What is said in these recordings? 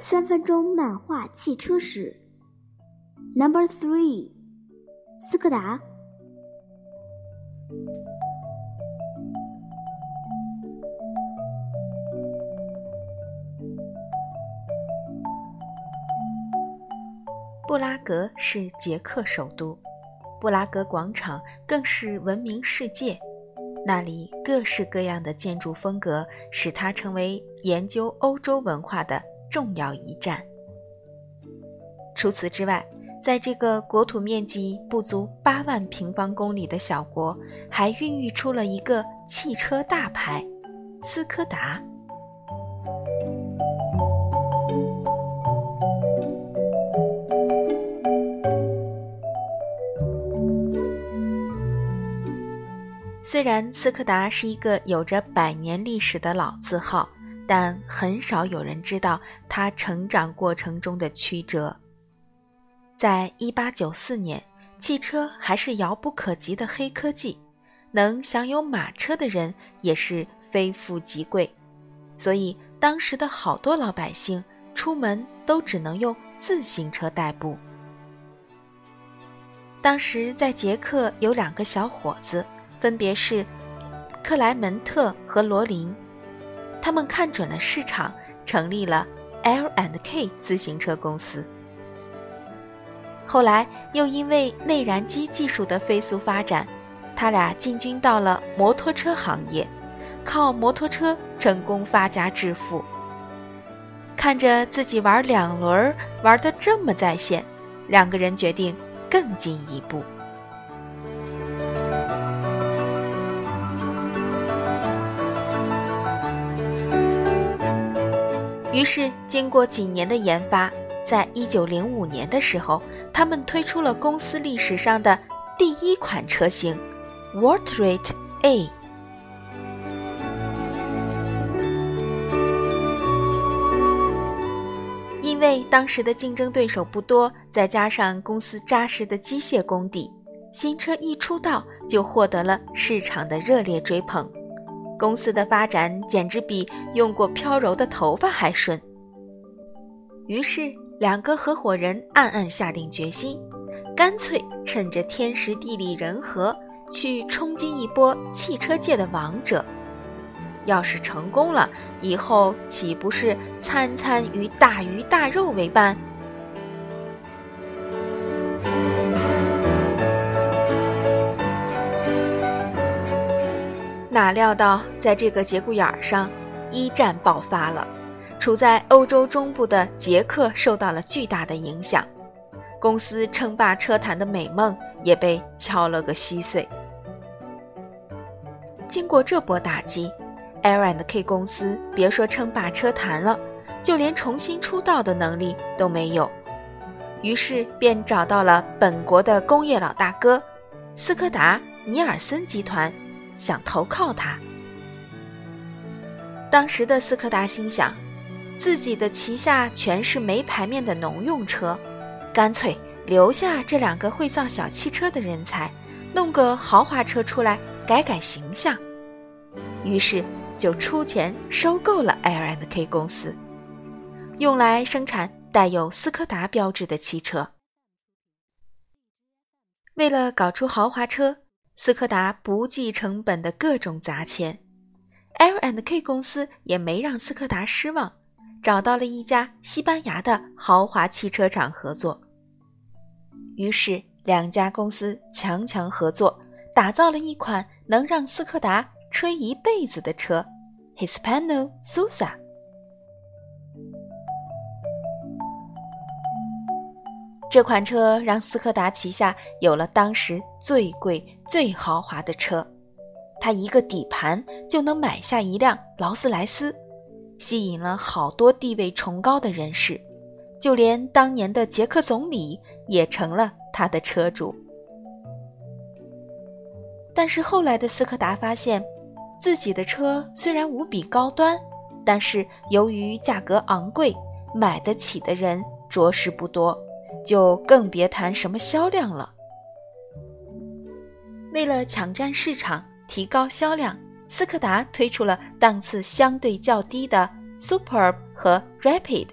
三分钟漫画汽车史。Number three，斯柯达。布拉格是捷克首都，布拉格广场更是闻名世界。那里各式各样的建筑风格，使它成为研究欧洲文化的重要一战。除此之外，在这个国土面积不足八万平方公里的小国，还孕育出了一个汽车大牌——斯柯达。虽然斯柯达是一个有着百年历史的老字号，但很少有人知道他成长过程中的曲折。在一八九四年，汽车还是遥不可及的黑科技，能享有马车的人也是非富即贵，所以当时的好多老百姓出门都只能用自行车代步。当时在捷克有两个小伙子。分别是克莱门特和罗琳，他们看准了市场，成立了 L and K 自行车公司。后来又因为内燃机技术的飞速发展，他俩进军到了摩托车行业，靠摩托车成功发家致富。看着自己玩两轮玩得这么在线，两个人决定更进一步。于是，经过几年的研发，在一九零五年的时候，他们推出了公司历史上的第一款车型 w a t r a t e A。因为当时的竞争对手不多，再加上公司扎实的机械功底，新车一出道就获得了市场的热烈追捧。公司的发展简直比用过飘柔的头发还顺。于是，两个合伙人暗暗下定决心，干脆趁着天时地利人和，去冲击一波汽车界的王者。要是成功了，以后岂不是餐餐与大鱼大肉为伴？哪料到，在这个节骨眼上，一战爆发了。处在欧洲中部的捷克受到了巨大的影响，公司称霸车坛的美梦也被敲了个稀碎。经过这波打击，L&K 公司别说称霸车坛了，就连重新出道的能力都没有。于是便找到了本国的工业老大哥斯柯达尼尔森集团。想投靠他。当时的斯柯达心想，自己的旗下全是没牌面的农用车，干脆留下这两个会造小汽车的人才，弄个豪华车出来改改形象。于是就出钱收购了 L&K 公司，用来生产带有斯柯达标志的汽车。为了搞出豪华车。斯柯达不计成本的各种砸钱，L&K 公司也没让斯柯达失望，找到了一家西班牙的豪华汽车厂合作。于是两家公司强强合作，打造了一款能让斯柯达吹一辈子的车 ——Hispano Suiza。这款车让斯柯达旗下有了当时最贵、最豪华的车，它一个底盘就能买下一辆劳斯莱斯，吸引了好多地位崇高的人士，就连当年的捷克总理也成了他的车主。但是后来的斯柯达发现，自己的车虽然无比高端，但是由于价格昂贵，买得起的人着实不多。就更别谈什么销量了。为了抢占市场、提高销量，斯柯达推出了档次相对较低的 Superb 和 Rapid，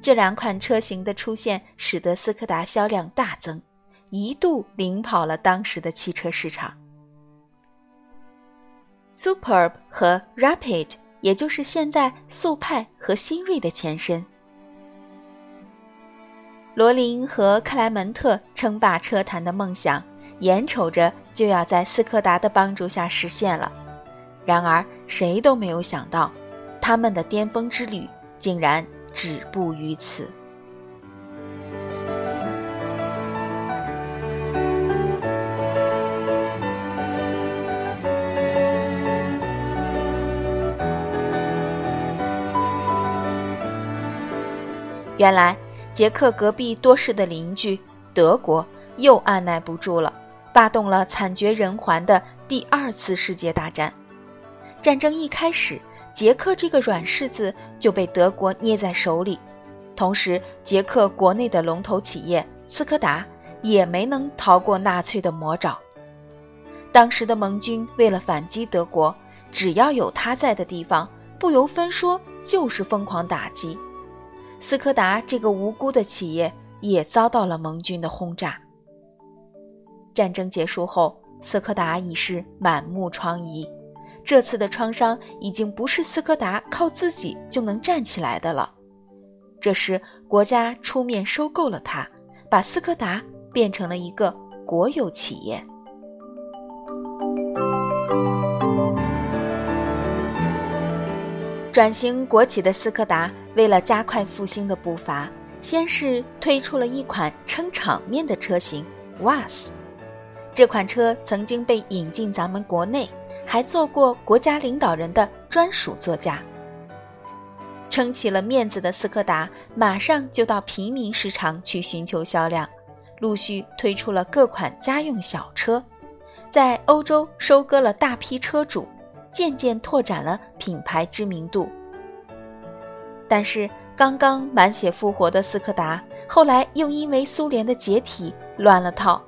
这两款车型的出现，使得斯柯达销量大增，一度领跑了当时的汽车市场。Superb 和 Rapid，也就是现在速派和新锐的前身。罗琳和克莱门特称霸车坛的梦想，眼瞅着就要在斯柯达的帮助下实现了。然而，谁都没有想到，他们的巅峰之旅竟然止步于此。原来。捷克隔壁多事的邻居德国又按耐不住了，发动了惨绝人寰的第二次世界大战。战争一开始，捷克这个软柿子就被德国捏在手里，同时捷克国内的龙头企业斯柯达也没能逃过纳粹的魔爪。当时的盟军为了反击德国，只要有他在的地方，不由分说就是疯狂打击。斯柯达这个无辜的企业也遭到了盟军的轰炸。战争结束后，斯柯达已是满目疮痍。这次的创伤已经不是斯柯达靠自己就能站起来的了。这时，国家出面收购了它，把斯柯达变成了一个国有企业。转型国企的斯柯达。为了加快复兴的步伐，先是推出了一款撑场面的车型 VAS。这款车曾经被引进咱们国内，还做过国家领导人的专属座驾。撑起了面子的斯柯达，马上就到平民市场去寻求销量，陆续推出了各款家用小车，在欧洲收割了大批车主，渐渐拓展了品牌知名度。但是，刚刚满血复活的斯柯达，后来又因为苏联的解体乱了套。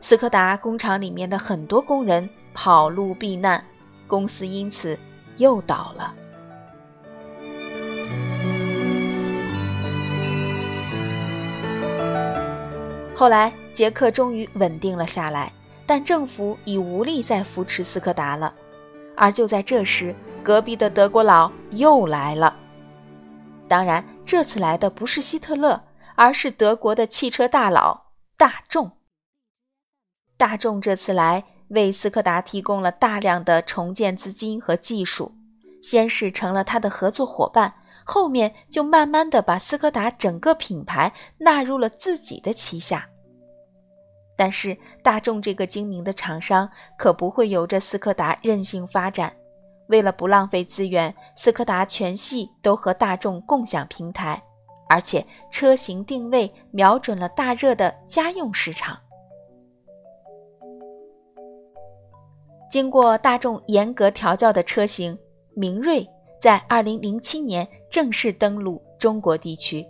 斯柯达工厂里面的很多工人跑路避难，公司因此又倒了。后来，捷克终于稳定了下来，但政府已无力再扶持斯柯达了。而就在这时，隔壁的德国佬又来了。当然，这次来的不是希特勒，而是德国的汽车大佬大众。大众这次来为斯柯达提供了大量的重建资金和技术，先是成了他的合作伙伴，后面就慢慢的把斯柯达整个品牌纳入了自己的旗下。但是，大众这个精明的厂商可不会由着斯柯达任性发展。为了不浪费资源，斯柯达全系都和大众共享平台，而且车型定位瞄准了大热的家用市场。经过大众严格调教的车型明锐，在二零零七年正式登陆中国地区。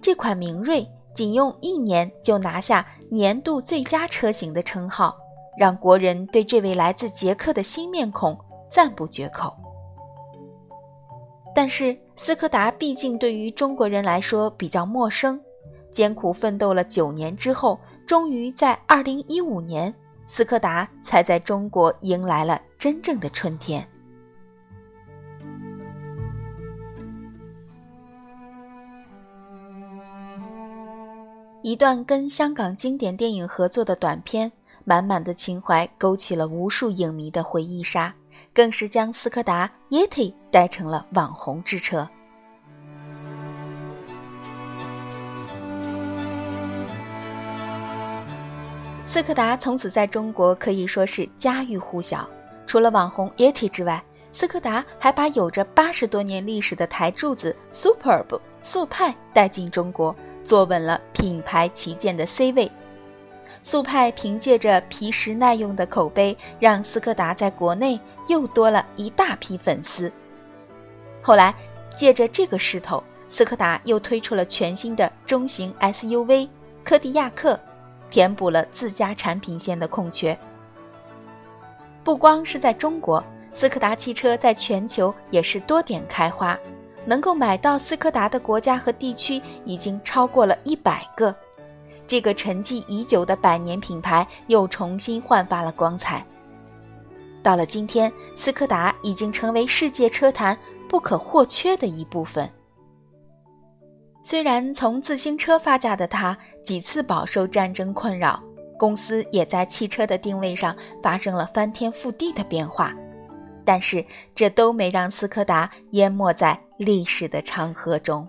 这款明锐仅用一年就拿下年度最佳车型的称号。让国人对这位来自捷克的新面孔赞不绝口。但是斯柯达毕竟对于中国人来说比较陌生，艰苦奋斗了九年之后，终于在二零一五年，斯柯达才在中国迎来了真正的春天。一段跟香港经典电影合作的短片。满满的情怀勾起了无数影迷的回忆杀，更是将斯柯达 Yeti 带成了网红之车。斯柯达从此在中国可以说是家喻户晓。除了网红 Yeti 之外，斯柯达还把有着八十多年历史的台柱子 Superb 速派带进中国，坐稳了品牌旗舰的 C 位。速派凭借着皮实耐用的口碑，让斯柯达在国内又多了一大批粉丝。后来，借着这个势头，斯柯达又推出了全新的中型 SUV 柯迪亚克，填补了自家产品线的空缺。不光是在中国，斯柯达汽车在全球也是多点开花。能够买到斯柯达的国家和地区已经超过了一百个。这个沉寂已久的百年品牌又重新焕发了光彩。到了今天，斯柯达已经成为世界车坛不可或缺的一部分。虽然从自行车发家的它几次饱受战争困扰，公司也在汽车的定位上发生了翻天覆地的变化，但是这都没让斯柯达淹没在历史的长河中。